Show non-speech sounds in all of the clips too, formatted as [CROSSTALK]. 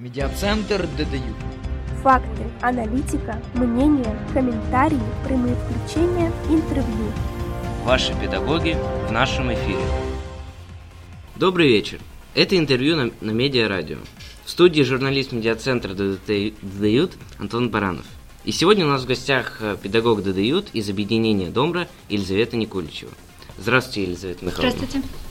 Медиацентр ДДЮ. Факты, аналитика, мнения, комментарии, прямые включения, интервью. Ваши педагоги в нашем эфире. Добрый вечер. Это интервью на, на Медиа Радио. В студии журналист медиацентра «ДДЮТ» Антон Баранов. И сегодня у нас в гостях э, педагог ДДЮТ из объединения Домра Елизавета Никуличева. Здравствуйте, Елизавета Михайловна. Здравствуйте.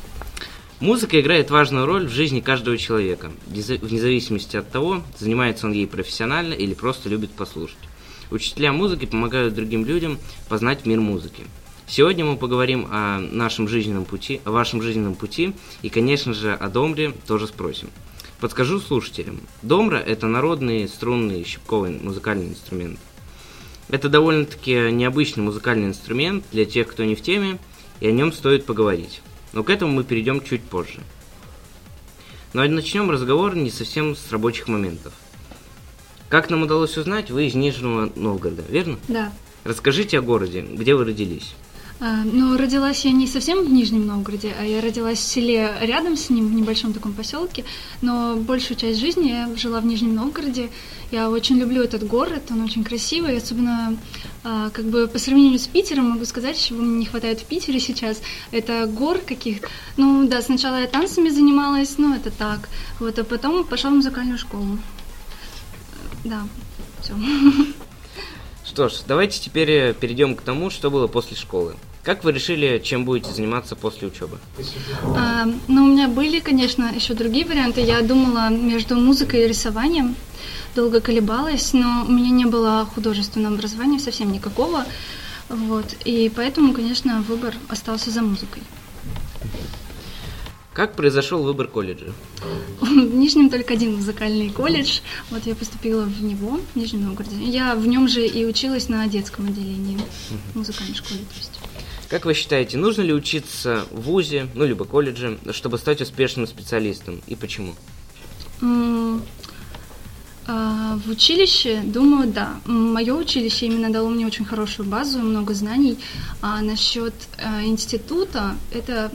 Музыка играет важную роль в жизни каждого человека, вне зависимости от того, занимается он ей профессионально или просто любит послушать. Учителя музыки помогают другим людям познать мир музыки. Сегодня мы поговорим о нашем жизненном пути, о вашем жизненном пути и, конечно же, о домре тоже спросим. Подскажу слушателям. Домра – это народный струнный щипковый музыкальный инструмент. Это довольно-таки необычный музыкальный инструмент для тех, кто не в теме, и о нем стоит поговорить но к этому мы перейдем чуть позже. Но начнем разговор не совсем с рабочих моментов. Как нам удалось узнать, вы из Нижнего Новгорода, верно? Да. Расскажите о городе, где вы родились. Ну, родилась я не совсем в Нижнем Новгороде, а я родилась в селе рядом с ним, в небольшом таком поселке, но большую часть жизни я жила в Нижнем Новгороде. Я очень люблю этот город, он очень красивый, особенно а, как бы по сравнению с Питером могу сказать, чего мне не хватает в Питере сейчас, это гор каких-то. Ну да, сначала я танцами занималась, ну это так, вот, а потом пошла в музыкальную школу. Да, все. [LAUGHS] Что ж, давайте теперь перейдем к тому, что было после школы. Как вы решили, чем будете заниматься после учебы? А, ну, у меня были, конечно, еще другие варианты. Я думала между музыкой и рисованием, долго колебалась, но у меня не было художественного образования совсем никакого. Вот, и поэтому, конечно, выбор остался за музыкой. Как произошел выбор колледжа? В Нижнем только один музыкальный колледж. Вот я поступила в него, в Нижнем Новгороде. Я в нем же и училась на детском отделении музыкальной школы. То есть. Как вы считаете, нужно ли учиться в ВУЗе, ну, либо колледже, чтобы стать успешным специалистом? И почему? А, в училище, думаю, да. Мое училище именно дало мне очень хорошую базу, много знаний. А насчет а, института, это,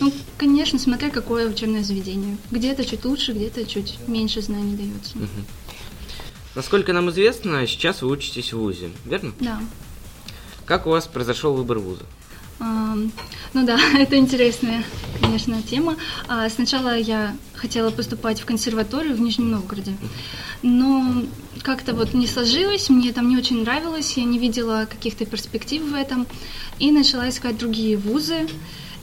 ну, конечно, смотря какое учебное заведение. Где-то чуть лучше, где-то чуть меньше знаний дается. Угу. Насколько нам известно, сейчас вы учитесь в ВУЗе, верно? Да. Как у вас произошел выбор вуза? Ну да, [LAUGHS] это интересная, конечно, тема. А, сначала я хотела поступать в консерваторию в Нижнем Новгороде, но как-то вот не сложилось, мне там не очень нравилось, я не видела каких-то перспектив в этом, и начала искать другие вузы.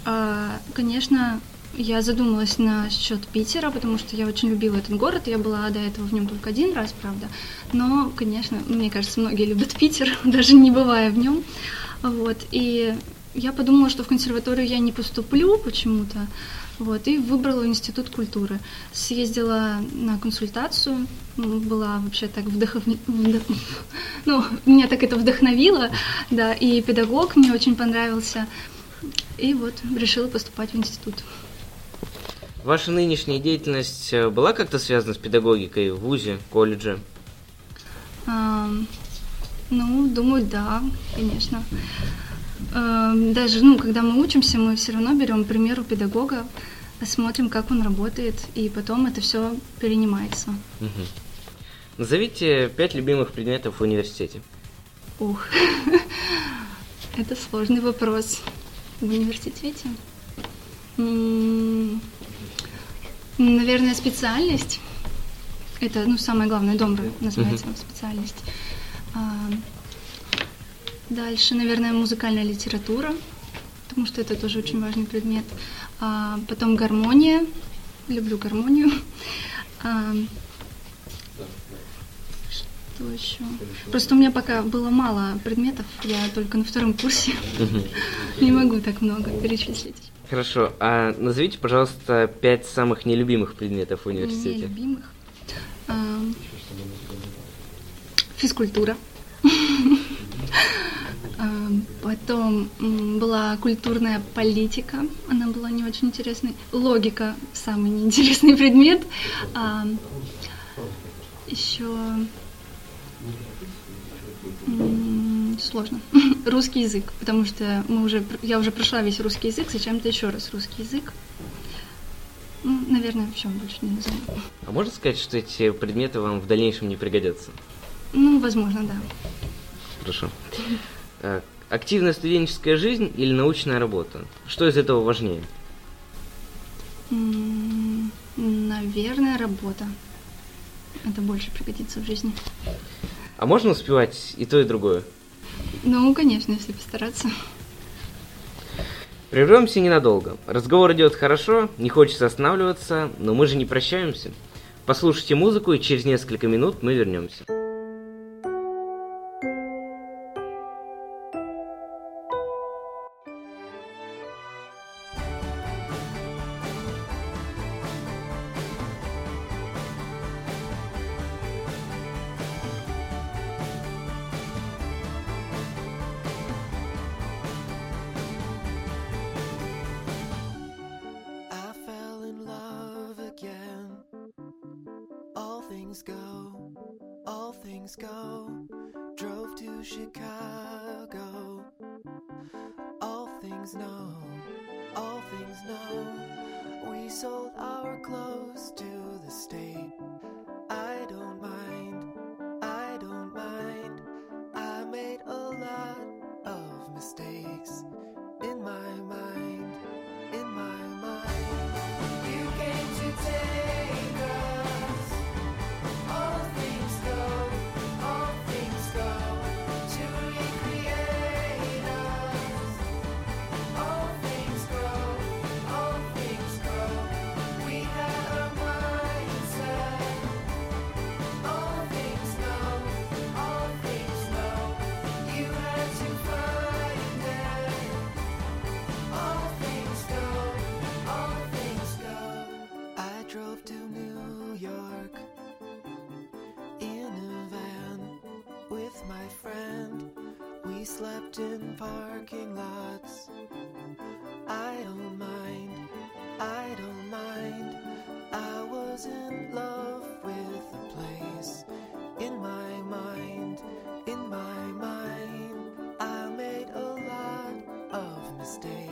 А, конечно, я задумалась на счет Питера, потому что я очень любила этот город. Я была до этого в нем только один раз, правда. Но, конечно, мне кажется, многие любят Питер, [LAUGHS] даже не бывая в нем. Вот. И я подумала, что в консерваторию я не поступлю почему-то, вот, и выбрала институт культуры. Съездила на консультацию, была вообще так вдохновлена, вдох... [LAUGHS] ну, меня так это вдохновило, да, и педагог мне очень понравился, и вот решила поступать в институт. Ваша нынешняя деятельность э, была как-то связана с педагогикой в ВУЗе, колледже? А, ну, думаю, да, конечно. Эм, даже, ну, когда мы учимся, мы все равно берем пример у педагога, смотрим, как он работает, и потом это все перенимается. Угу. Назовите пять любимых предметов в университете. Ух, [LAUGHS] это сложный вопрос. В университете? Наверное, специальность. Это, ну, самое главное, дом называется специальность. Дальше, наверное, музыкальная литература, потому что это тоже очень важный предмет. А, потом гармония. Люблю гармонию. А, что еще? Просто у меня пока было мало предметов, я только на втором курсе. Не могу так много перечислить. Хорошо. А назовите, пожалуйста, пять самых нелюбимых предметов в университете. Нелюбимых? А, физкультура. Потом была культурная политика, она была не очень интересной. Логика – самый [LAUGHS] неинтересный предмет. А, еще сложно. [LAUGHS] русский язык, потому что мы уже, я уже прошла весь русский язык, зачем-то еще раз русский язык. Ну, наверное, все, больше не назову. А можно сказать, что эти предметы вам в дальнейшем не пригодятся? Ну, возможно, да. Хорошо. Э, Активная студенческая жизнь или научная работа? Что из этого важнее? Наверное, работа. Это больше пригодится в жизни. А можно успевать и то, и другое? Ну, конечно, если постараться. Прервемся ненадолго. Разговор идет хорошо, не хочется останавливаться, но мы же не прощаемся. Послушайте музыку, и через несколько минут мы вернемся. In parking lots. I don't mind, I don't mind. I was in love with the place in my mind, in my mind. I made a lot of mistakes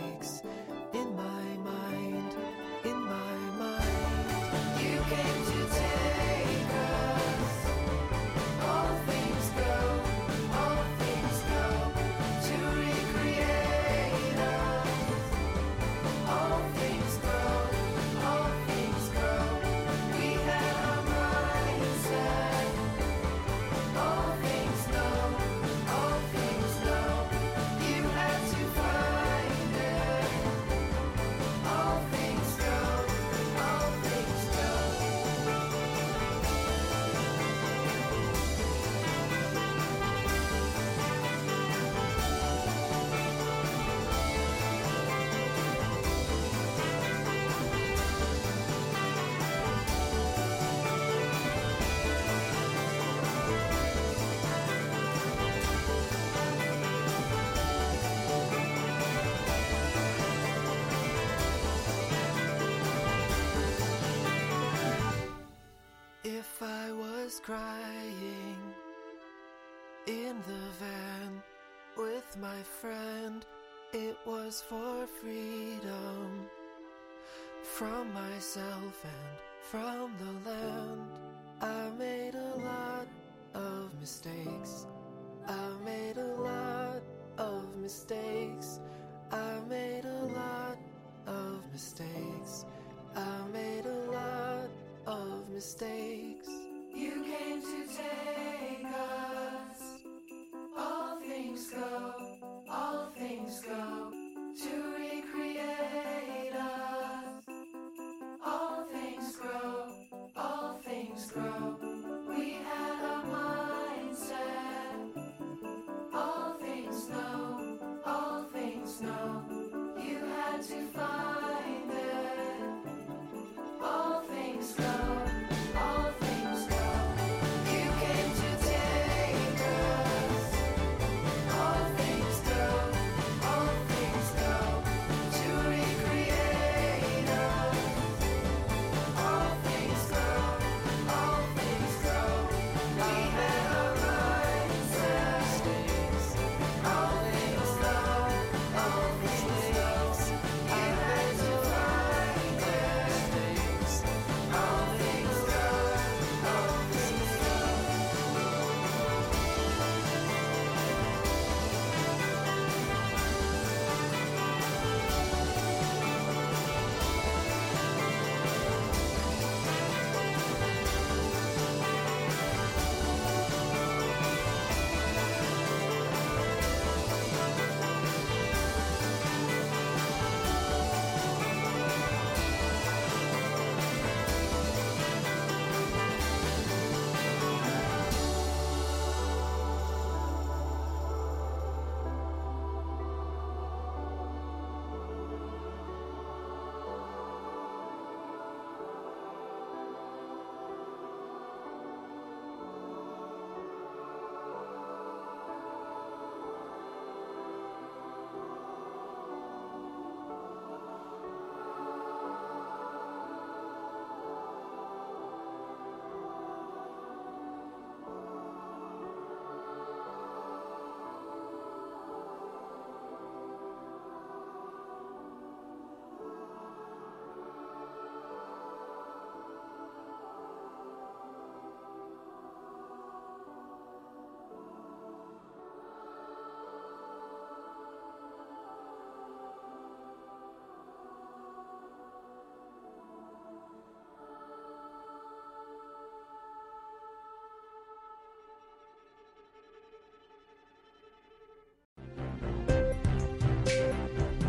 in the van with my friend, it was for freedom from myself and from the land. I made a lot of mistakes. I made a lot of mistakes. I made a lot of mistakes. I made a lot of mistakes. You came to take us. All things go, all things go to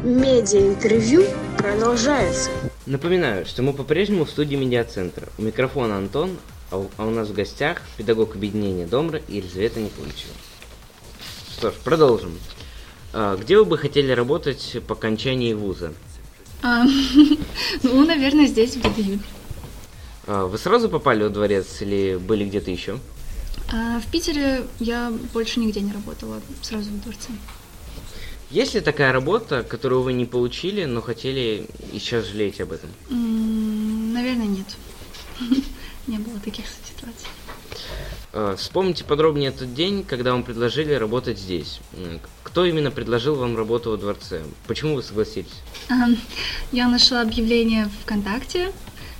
Медиа-интервью продолжается. Напоминаю, что мы по-прежнему в студии медиацентра. У микрофона Антон, а у, а у нас в гостях педагог объединения Домра Елизавета Николичева. Что ж, продолжим. А, где вы бы хотели работать по окончании вуза? А, [LAUGHS] ну, наверное, здесь, в ГДЮ. А, вы сразу попали во дворец или были где-то еще? А в Питере я больше нигде не работала, сразу в дворце. Есть ли такая работа, которую вы не получили, но хотели и сейчас жалеете об этом? Наверное, нет. [LAUGHS] Не было таких ситуаций. А, Вспомните подробнее тот день, когда вам предложили работать здесь. Кто именно предложил вам работу во дворце? Почему вы согласились? Я нашла объявление ВКонтакте,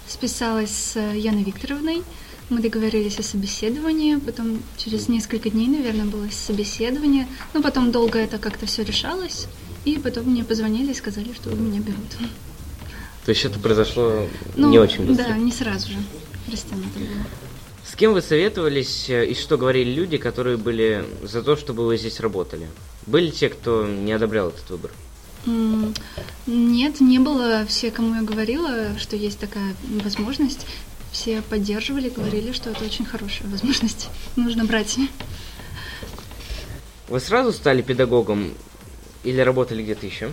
списалась с Яной Викторовной. Мы договорились о собеседовании, потом через несколько дней, наверное, было собеседование. Ну, потом долго это как-то все решалось. И потом мне позвонили и сказали, что меня берут. То есть это произошло Ну, не очень быстро. Да, не сразу же. Растянуто было. С кем вы советовались э, и что говорили люди, которые были за то, чтобы вы здесь работали? Были те, кто не одобрял этот выбор? Нет, не было. Все, кому я говорила, что есть такая возможность, все поддерживали, говорили, что это очень хорошая возможность. Нужно брать. Вы сразу стали педагогом или работали где-то еще?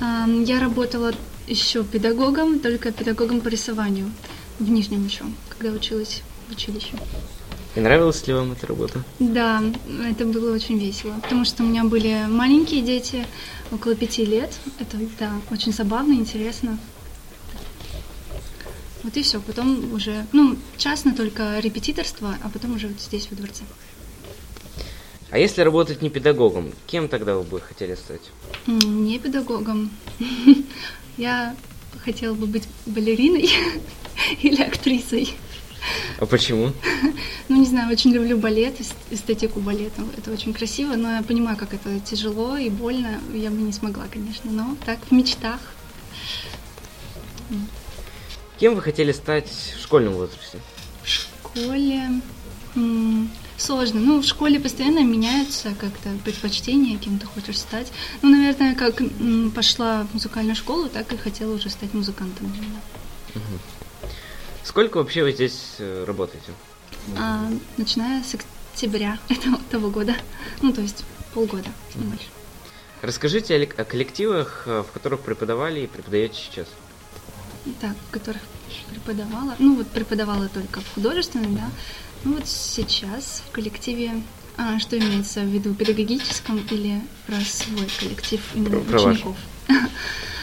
Я работала еще педагогом, только педагогом по рисованию в Нижнем еще, когда училась в училище. И нравилась ли вам эта работа? Да, это было очень весело, потому что у меня были маленькие дети, около пяти лет. Это, да, очень забавно, интересно. Вот и все. Потом уже, ну, частно только репетиторство, а потом уже вот здесь, во дворце. А если работать не педагогом, кем тогда вы бы хотели стать? Не педагогом. [LAUGHS] Я хотела бы быть балериной [LAUGHS] или актрисой. А почему? [LAUGHS] Ну, не знаю, очень люблю балет, эс- эстетику балета. Это очень красиво, но я понимаю, как это тяжело и больно. Я бы не смогла, конечно, но так, в мечтах. Кем вы хотели стать в школьном возрасте? В школе м, сложно. Ну, в школе постоянно меняются как-то предпочтения, кем ты хочешь стать. Ну, наверное, как м, пошла в музыкальную школу, так и хотела уже стать музыкантом. наверное. Сколько вообще вы здесь э, работаете? А, начиная с октября [LAUGHS] этого, того года. Ну, то есть полгода, не больше. Расскажите о, о коллективах, э, в которых преподавали и преподаете сейчас. Так, в которых преподавала. Ну, вот преподавала только в художественном, да. Ну, вот сейчас в коллективе... А, что имеется в виду, педагогическом или про свой коллектив именно Про ваш. учеников? [LAUGHS]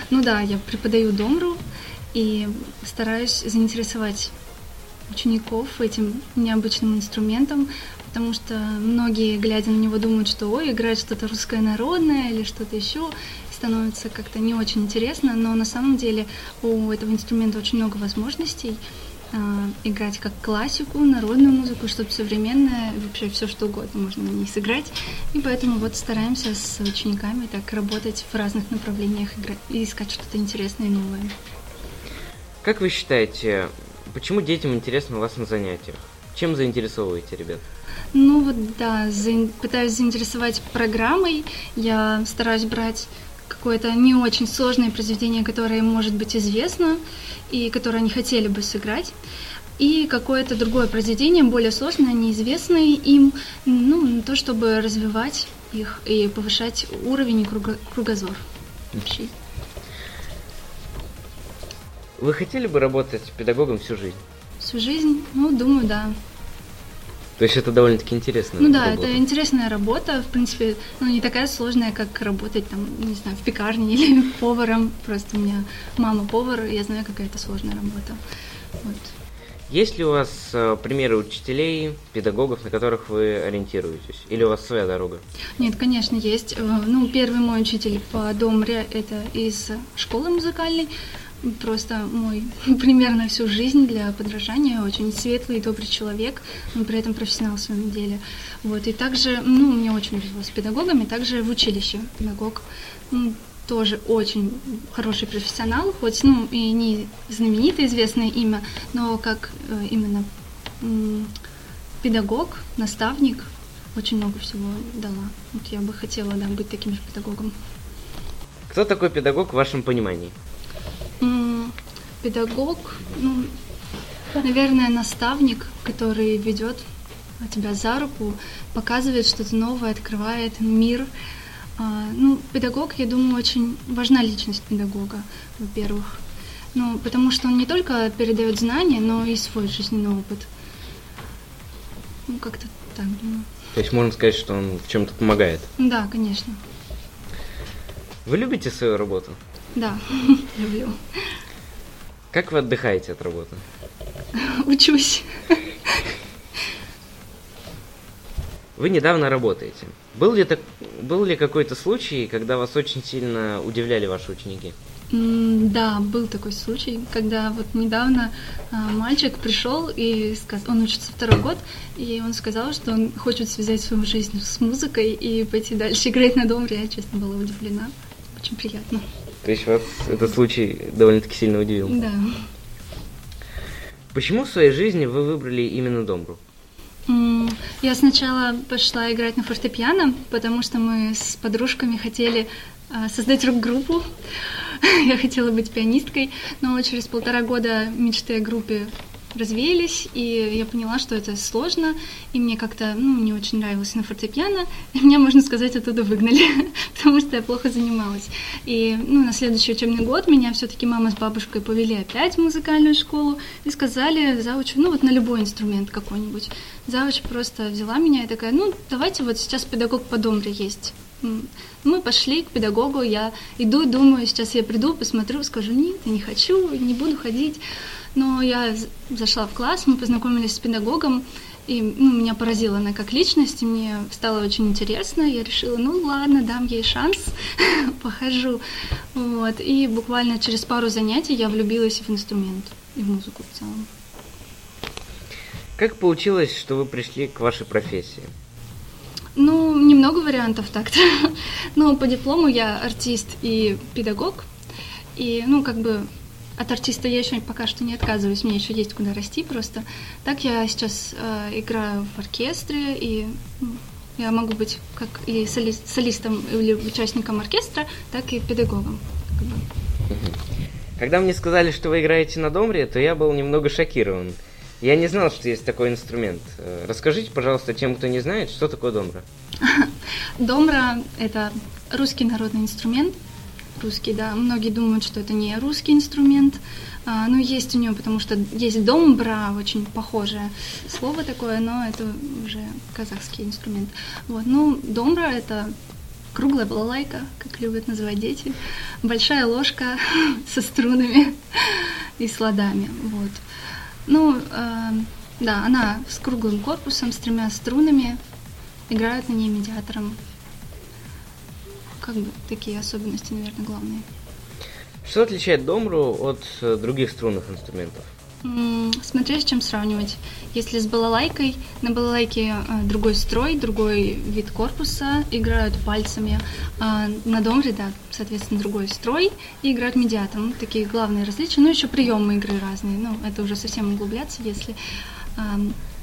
Ну да, я преподаю домру и стараюсь заинтересовать учеников этим необычным инструментом, потому что многие, глядя на него, думают, что ой, играет что-то русское народное или что-то еще, становится как-то не очень интересно, но на самом деле у этого инструмента очень много возможностей а, играть как классику, народную музыку, что-то современное, вообще все что угодно можно на ней сыграть. И поэтому вот стараемся с учениками так работать в разных направлениях игра- и искать что-то интересное и новое. Как вы считаете, почему детям интересно у вас на занятиях? Чем заинтересовываете ребят? Ну вот да, заин- пытаюсь заинтересовать программой. Я стараюсь брать какое-то не очень сложное произведение, которое им может быть известно и которое они хотели бы сыграть. И какое-то другое произведение, более сложное, неизвестное им, ну, на то, чтобы развивать их и повышать уровень и круго- кругозор общий. Вы хотели бы работать педагогом всю жизнь? Всю жизнь, ну, думаю, да. То есть это довольно-таки интересно. Ну да, это интересная работа, в принципе, ну не такая сложная, как работать там, не знаю, в пекарне [LAUGHS] или поваром. Просто у меня мама повар, и я знаю, какая это сложная работа. Вот. Есть ли у вас э, примеры учителей, педагогов, на которых вы ориентируетесь? Или у вас своя дорога? Нет, конечно, есть. Э, Ну, первый мой учитель по домре это из школы музыкальной. Просто мой [LAUGHS] пример на всю жизнь для подражания. Очень светлый и добрый человек, но при этом профессионал в своем деле. Вот. И также, ну, мне очень повезло с педагогами, также в училище педагог. м, Тоже очень хороший профессионал, хоть, ну, и не знаменитое известное имя, но как э, именно м, педагог, наставник, очень много всего дала. Вот я бы хотела, да, быть таким же педагогом. Кто такой педагог в вашем понимании? Педагог, ну, наверное, наставник, который ведет тебя за руку, показывает что-то новое, открывает мир. А, Ну, педагог, я думаю, очень важна личность педагога, во-первых. Ну, потому что он не только передает знания, но и свой жизненный опыт. Ну, как-то так думаю. То есть можно сказать, что он в чем-то помогает. Да, конечно. Вы любите свою работу? Да, [LAUGHS] люблю. Как вы отдыхаете от работы? Учусь. Вы недавно работаете. Был ли, так, был ли какой-то случай, когда вас очень сильно удивляли ваши ученики? Да, был такой случай, когда вот недавно а, мальчик пришел и сказ... он учится второй год, и он сказал, что он хочет связать свою жизнь с музыкой и пойти дальше играть на домре. Я, честно, была удивлена. Очень приятно. То есть вас этот случай довольно-таки сильно удивил. Да. Почему в своей жизни вы выбрали именно домбру? Я сначала пошла играть на фортепиано, потому что мы с подружками хотели а, создать рок-группу. [LAUGHS] Я хотела быть пианисткой, но через полтора года мечты о группе развеялись, и я поняла, что это сложно, и мне как-то ну, не очень нравилось на фортепиано, и меня, можно сказать, оттуда выгнали, [LAUGHS] потому что я плохо занималась. И ну, на следующий учебный год меня все-таки мама с бабушкой повели опять в музыкальную школу и сказали завуч, ну вот на любой инструмент какой-нибудь. Завуч просто взяла меня и такая, ну давайте вот сейчас педагог по домре есть. Мы пошли к педагогу, я иду, думаю, сейчас я приду, посмотрю, скажу, нет, я не хочу, не буду ходить. Но я зашла в класс, мы познакомились с педагогом, и ну, меня поразила она как личность, и мне стало очень интересно. Я решила, ну ладно, дам ей шанс, [LAUGHS] похожу. Вот. И буквально через пару занятий я влюбилась в инструмент и в музыку в целом. Как получилось, что вы пришли к вашей профессии? Ну, немного вариантов так-то. [LAUGHS] Но по диплому я артист и педагог. И, ну, как бы от артиста я еще пока что не отказываюсь, мне еще есть куда расти просто. Так я сейчас э, играю в оркестре, и я могу быть как и соли- солистом или участником оркестра, так и педагогом. как бы. Когда мне сказали, что вы играете на домре, то я был немного шокирован. Я не знал, что есть такой инструмент. Э, Расскажите, пожалуйста, тем, кто не знает, что такое домбра. [LAUGHS] Домра – это русский народный инструмент. Русский, да. Многие думают, что это не русский инструмент. А, ну, есть у него, потому что есть домбра, очень похожее слово такое, но это уже казахский инструмент. Вот. Ну, домбра – это круглая балалайка, как любят называть дети, большая ложка [LAUGHS] со струнами и с ладами. Вот. Ну, э, да, она с круглым корпусом, с тремя струнами, играют на ней медиатором. Как бы такие особенности, наверное, главные. Что отличает домбру от э, других струнных инструментов? Смотря с чем сравнивать. Если с балалайкой, на балалайке э, другой строй, другой вид корпуса, играют пальцами. А на домре, да, соответственно, другой строй и играют медиатором. Такие главные различия. Ну, еще приемы игры разные. Ну, это уже совсем углубляться, если...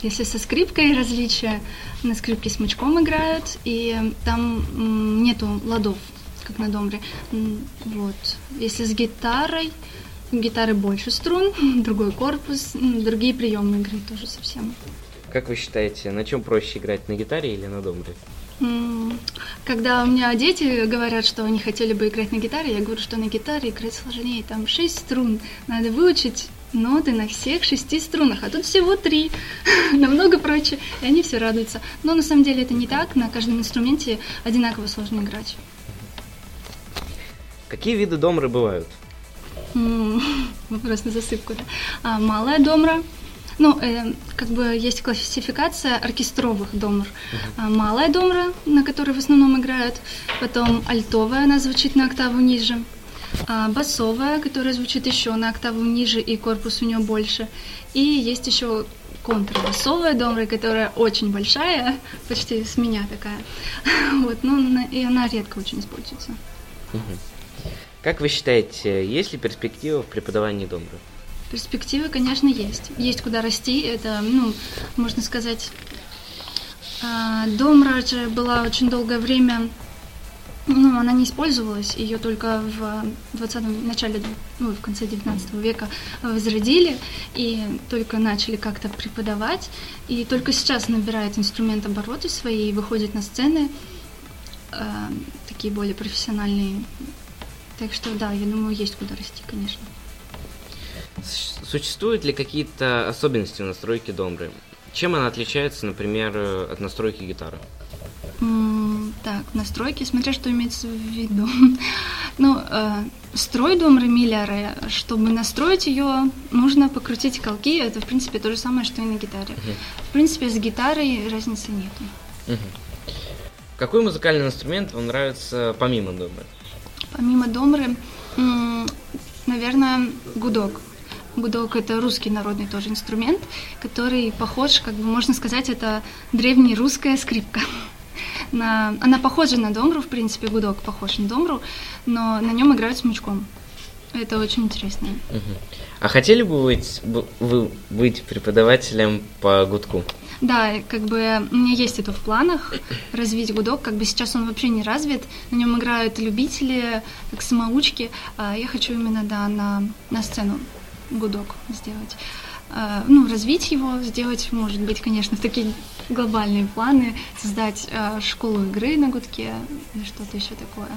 Если со скрипкой различия, на скрипке смычком играют, и там нету ладов, как на домре. Вот. Если с гитарой, гитары больше струн, [LAUGHS] другой корпус, другие приемы игры тоже совсем. Как вы считаете, на чем проще играть, на гитаре или на домбре? М, Когда у меня дети говорят, что они хотели бы играть на гитаре, я говорю, что на гитаре играть сложнее. Там шесть струн, надо выучить ноты на всех шести струнах, а тут всего три, [LAUGHS] намного проще, и они все радуются. Но на самом деле это не так, на каждом инструменте одинаково сложно играть. Какие виды домры бывают? [LAUGHS] Вопрос на засыпку, да. А, малая домра. Ну, э, как бы есть классификация оркестровых домр. А, малая домра, на которой в основном играют. Потом альтовая, она звучит на октаву ниже. А, басовая, которая звучит еще на октаву ниже, и корпус у нее больше. И есть еще контрбасовая домра, которая очень большая, почти с меня такая. [LAUGHS] Вот, ну, и она редко очень используется. Как вы считаете, есть ли перспектива в преподавании домбры? Перспективы, конечно, есть. Есть куда расти. Это, ну, можно сказать, а, Домра же была очень долгое время ну, она не использовалась, ее только в 20 начале, ну, в конце 19 века возродили, и только начали как-то преподавать, и только сейчас набирает инструмент обороты свои, и выходит на сцены, э, такие более профессиональные. Так что, да, я думаю, есть куда расти, конечно. Существуют ли какие-то особенности в настройке домбры? Чем она отличается, например, от настройки гитары? М, Так, настройки, смотря что имеется в виду. [LAUGHS] Ну, э, строй дом Ремиляре, чтобы настроить ее, нужно покрутить колки. Это, в принципе, то же самое, что и на гитаре. В принципе, с гитарой разницы нету. Какой музыкальный инструмент вам нравится помимо домбры? Помимо домры, наверное, гудок. Гудок – это русский народный тоже инструмент, который похож, как бы можно сказать, это древнерусская скрипка. [LAUGHS] На, она похожа на домру, в принципе, гудок похож на домру, но на нем играют смычком. Это очень интересно. А хотели бы вы быть, вы быть преподавателем по гудку? Да, как бы у меня есть это в планах, развить гудок, как бы сейчас он вообще не развит, на нем играют любители, как самоучки, а я хочу именно, да, на, на сцену гудок сделать. А, Ну, развить его, сделать, может быть, конечно, в такие глобальные планы, создать а, школу игры на гудке или что-то еще такое.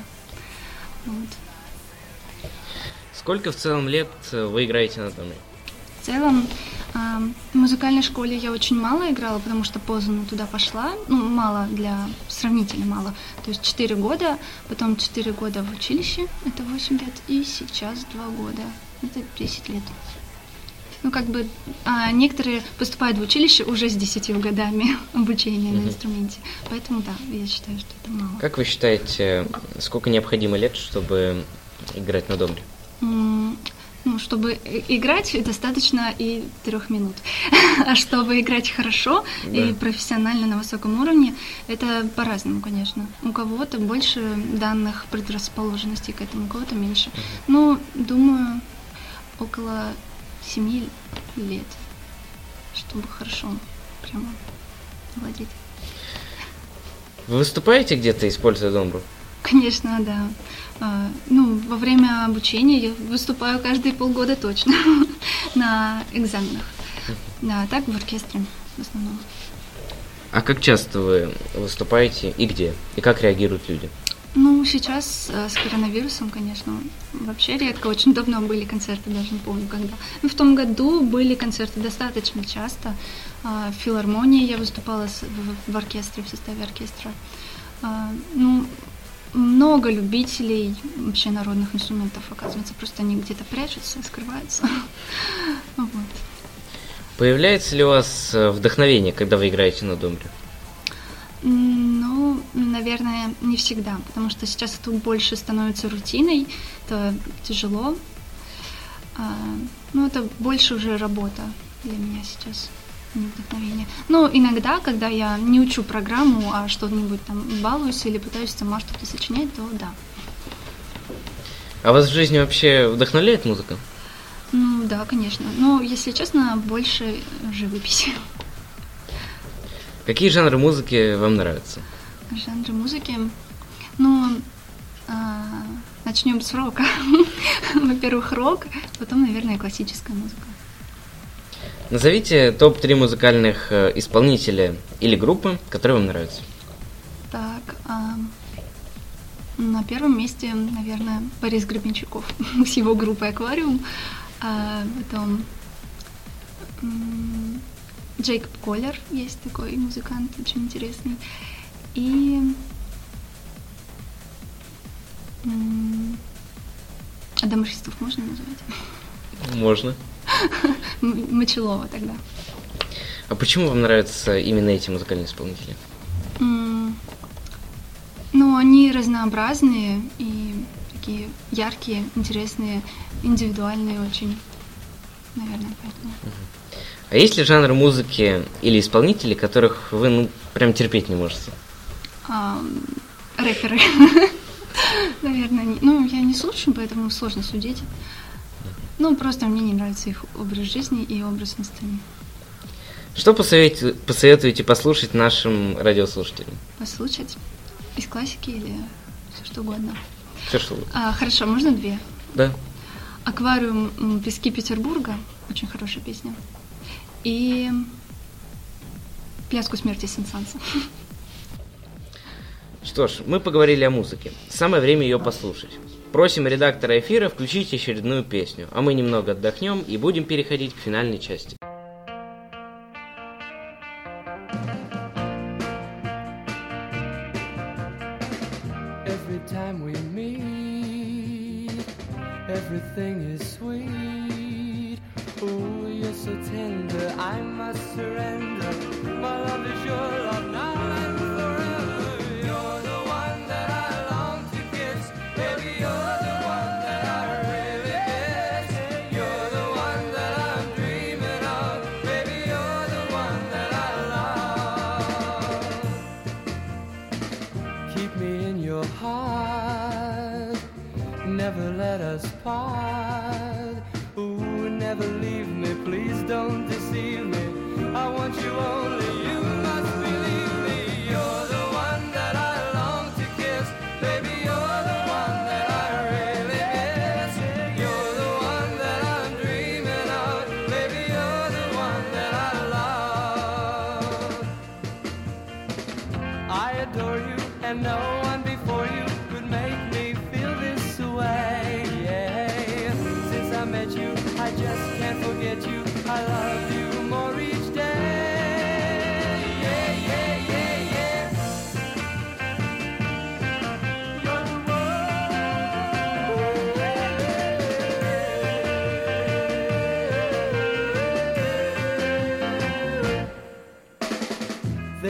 Вот. Сколько в целом лет э, вы играете на домбре? В целом, в музыкальной школе я очень мало играла, потому что поздно туда пошла. Ну, мало для сравнительно мало. То есть 4 года, потом 4 года в училище, это 8 лет, и сейчас 2 года, это 10 лет. Ну, как бы а, некоторые поступают в училище уже с 10 годами [LAUGHS] обучения на инструменте. Поэтому, да, я считаю, что это мало. Как вы считаете, сколько необходимо лет, чтобы играть на домбре? М, Ну, чтобы и- играть, достаточно и трех минут. [LAUGHS] А чтобы играть хорошо и Да. профессионально на высоком уровне, это по-разному, конечно. У кого-то больше данных предрасположенностей к этому, у кого-то меньше. Ну, думаю, около семи лет, чтобы хорошо прямо владеть. Вы выступаете где-то, используя домбру? Конечно, да. А, Ну, во время обучения я выступаю каждые полгода точно [LAUGHS] на экзаменах. Да, так в оркестре в основном. А как часто вы выступаете и где? И как реагируют люди? Ну, сейчас э, с коронавирусом, конечно, вообще редко. Очень давно были концерты, даже не помню когда. Ну, в том году были концерты достаточно часто. А, В филармонии я выступала с- в, в оркестре, в составе оркестра. А, Ну, много любителей вообще народных инструментов, оказывается. Просто они где-то прячутся, скрываются. [LAUGHS] Вот. Появляется ли у вас э, вдохновение, когда вы играете на домбре? Ну, наверное, не всегда, потому что сейчас это больше становится рутиной, это тяжело. А, ну, это больше уже работа для меня сейчас, не вдохновение. Ну, иногда, когда я не учу программу, а что-нибудь там балуюсь или пытаюсь сама что-то сочинять, то да. А вас в жизни вообще вдохновляет музыка? Ну, да, конечно. Но, если честно, больше живописи. Какие жанры музыки вам нравятся? Жанры музыки. Ну, а, начнем с рока. [LAUGHS] Во-первых, рок, потом, наверное, классическая музыка. Назовите топ-3 музыкальных э, исполнителя или группы, которые вам нравятся. Так, а, на первом месте, наверное, Борис Гребенщиков [LAUGHS] с его группой «Аквариум». А потом Джейкоб Коллер есть такой музыкант, очень интересный. И м, Адам Шестов можно называть? Можно. [LAUGHS] Мочелова тогда. А почему вам нравятся именно эти музыкальные исполнители? Ну, они разнообразные и такие яркие, интересные, индивидуальные очень. Наверное, поэтому. А есть ли жанры музыки или исполнители, которых вы ну, прям терпеть не можете? А, рэперы. [LAUGHS] Наверное, не- ну, я не слушаю, поэтому сложно судить. Ну, просто мне не нравится их образ жизни и образ на сцене. Что посоветуете, посоветуете послушать нашим радиослушателям? Послушать из классики или всё, что угодно. Все что вы. А, хорошо, можно две? Да. Аквариум Пески Петербурга. Очень хорошая песня. И Пляску смерти Сенсанса. [LAUGHS] Что ж, мы поговорили о музыке. Самое время ее послушать. Просим редактора эфира включить очередную песню, а мы немного отдохнем и будем переходить к финальной части. Oh, you're so tender, I must surrender. My love is your love now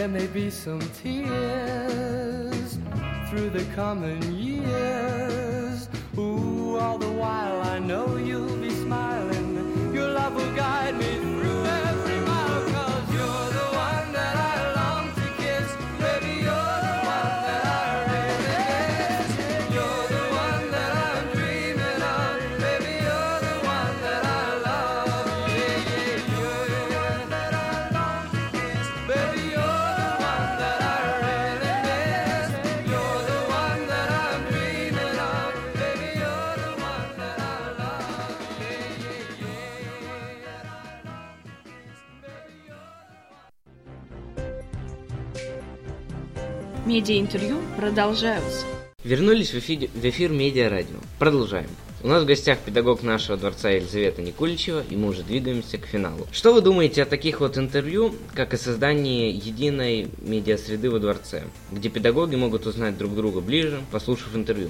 There may be some tears through the coming years. Ooh, all the while I know you'll be smiling. Your love will guide me Медиа-интервью продолжаются. Вернулись в эфир, в эфир Медиа Радио. Продолжаем. У нас в гостях педагог нашего дворца Елизавета Никуличева, и мы уже двигаемся к финалу. Что вы думаете о таких вот интервью, как о создании единой медиасреды во дворце, где педагоги могут узнать друг друга ближе, послушав интервью?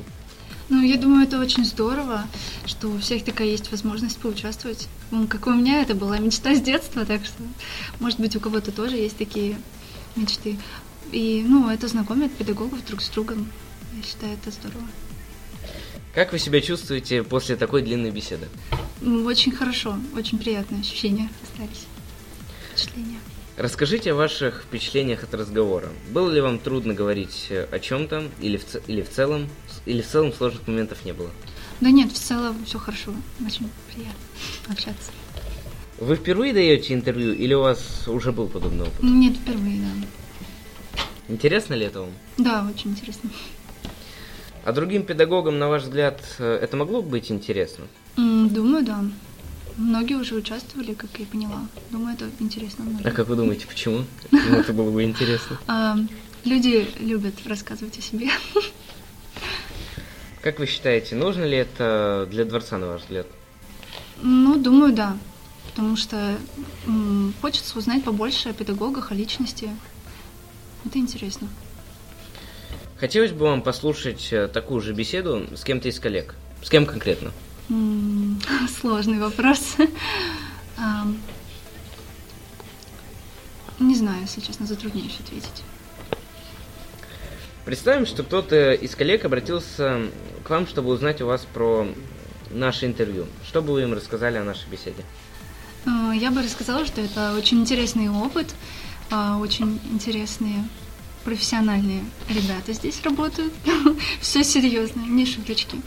Ну, я думаю, это очень здорово, что у всех такая есть возможность поучаствовать. Ну, Как у меня, это была мечта с детства, так что, может быть, у кого-то тоже есть такие мечты. И, ну, это знакомит педагогов друг с другом. Я считаю, это здорово. Как вы себя чувствуете после такой длинной беседы? М, Очень хорошо, очень приятные ощущения остались. Впечатления. Расскажите о ваших впечатлениях от разговора. Было ли вам трудно говорить о чем-то, или в, или в целом, или в целом сложных моментов не было? Да нет, в целом все хорошо. Очень приятно общаться. Вы впервые даете интервью, или у вас уже был подобный опыт? Нет, впервые, да. Интересно ли это вам? Да, очень интересно. А другим педагогам, на ваш взгляд, э, это могло бы быть интересно? Думаю, да. Многие уже участвовали, как я поняла. Думаю, это интересно многим. А как вы думаете, почему? Почему это было бы интересно? [LAUGHS] Люди любят рассказывать о себе. Как вы считаете, нужно ли это для дворца, на ваш взгляд? Ну, думаю, да. Потому что хочется узнать побольше о педагогах, о личности. Это интересно. Хотелось бы вам послушать э, такую же беседу с кем-то из коллег. С кем конкретно? М, [LAUGHS] Сложный вопрос. [LAUGHS] Не знаю, если честно, затрудняюсь ответить. Представим, что кто-то из коллег обратился к вам, чтобы узнать у вас про наше интервью. Что бы вы им рассказали о нашей беседе? Э, Я бы рассказала, что это очень интересный опыт, очень интересные профессиональные ребята здесь работают. [LAUGHS] Все серьезно, не шуточки.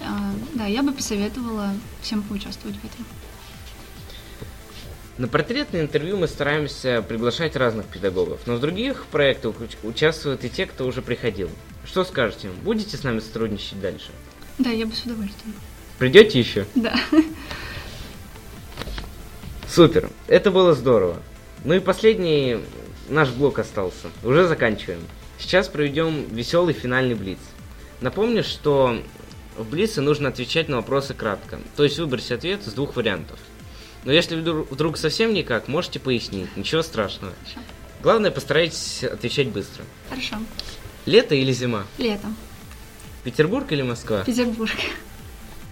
А, Да, я бы посоветовала всем поучаствовать в этом. На портретное интервью мы стараемся приглашать разных педагогов, но в других проектах уч- участвуют и те, кто уже приходил. Что скажете? Будете с нами сотрудничать дальше? Да, я бы с удовольствием. Придете еще? Да. [LAUGHS] Супер, это было здорово. Ну и последний наш блок остался. Уже заканчиваем. Сейчас проведем веселый финальный блиц. Напомню, что в блице нужно отвечать на вопросы кратко. То есть выбрать ответ из двух вариантов. Но если вдруг, совсем никак, можете пояснить. Ничего страшного. Хорошо. Главное, постарайтесь отвечать быстро. Хорошо. Лето или зима? Лето. Петербург или Москва? Петербург.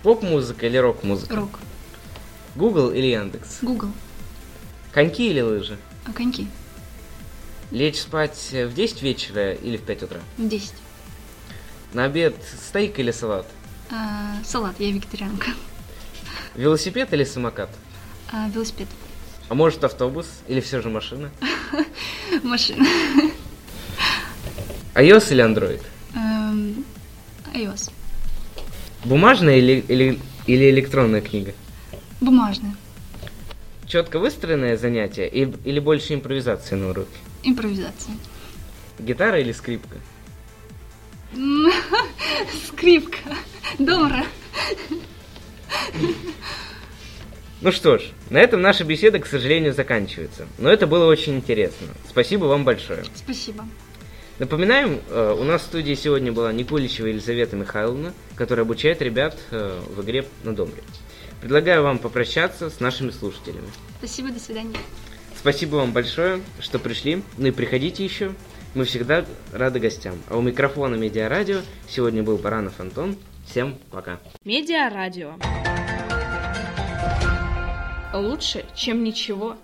Поп-музыка или рок-музыка? Рок. Google или Яндекс? Google. Коньки или лыжи? А коньки? Лечь спать в 10 вечера или в 5 утра? В 10. На обед стейк или салат? А, салат, я вегетарианка. Велосипед или самокат? А, велосипед. А может автобус или все же машина? [LAUGHS] Машина. [LAUGHS] iOS или Android? Эм, iOS. Бумажная или, или, или электронная книга? Бумажная. Четко выстроенное занятие и- или больше импровизации на уроке? Импровизация. Гитара или скрипка? [LAUGHS] Скрипка. Добро. Ну что ж, на этом наша беседа, к сожалению, заканчивается. Но это было очень интересно. Спасибо вам большое. Спасибо. Напоминаем, э, у нас в студии сегодня была Никуличева Елизавета Михайловна, которая обучает ребят э, в игре на домре. Предлагаю вам попрощаться с нашими слушателями. Спасибо, до свидания. Спасибо вам большое, что пришли. Ну и приходите еще. Мы всегда рады гостям. А у микрофона Медиарадио сегодня был Баранов Антон. Всем пока. Медиарадио. Лучше, чем ничего.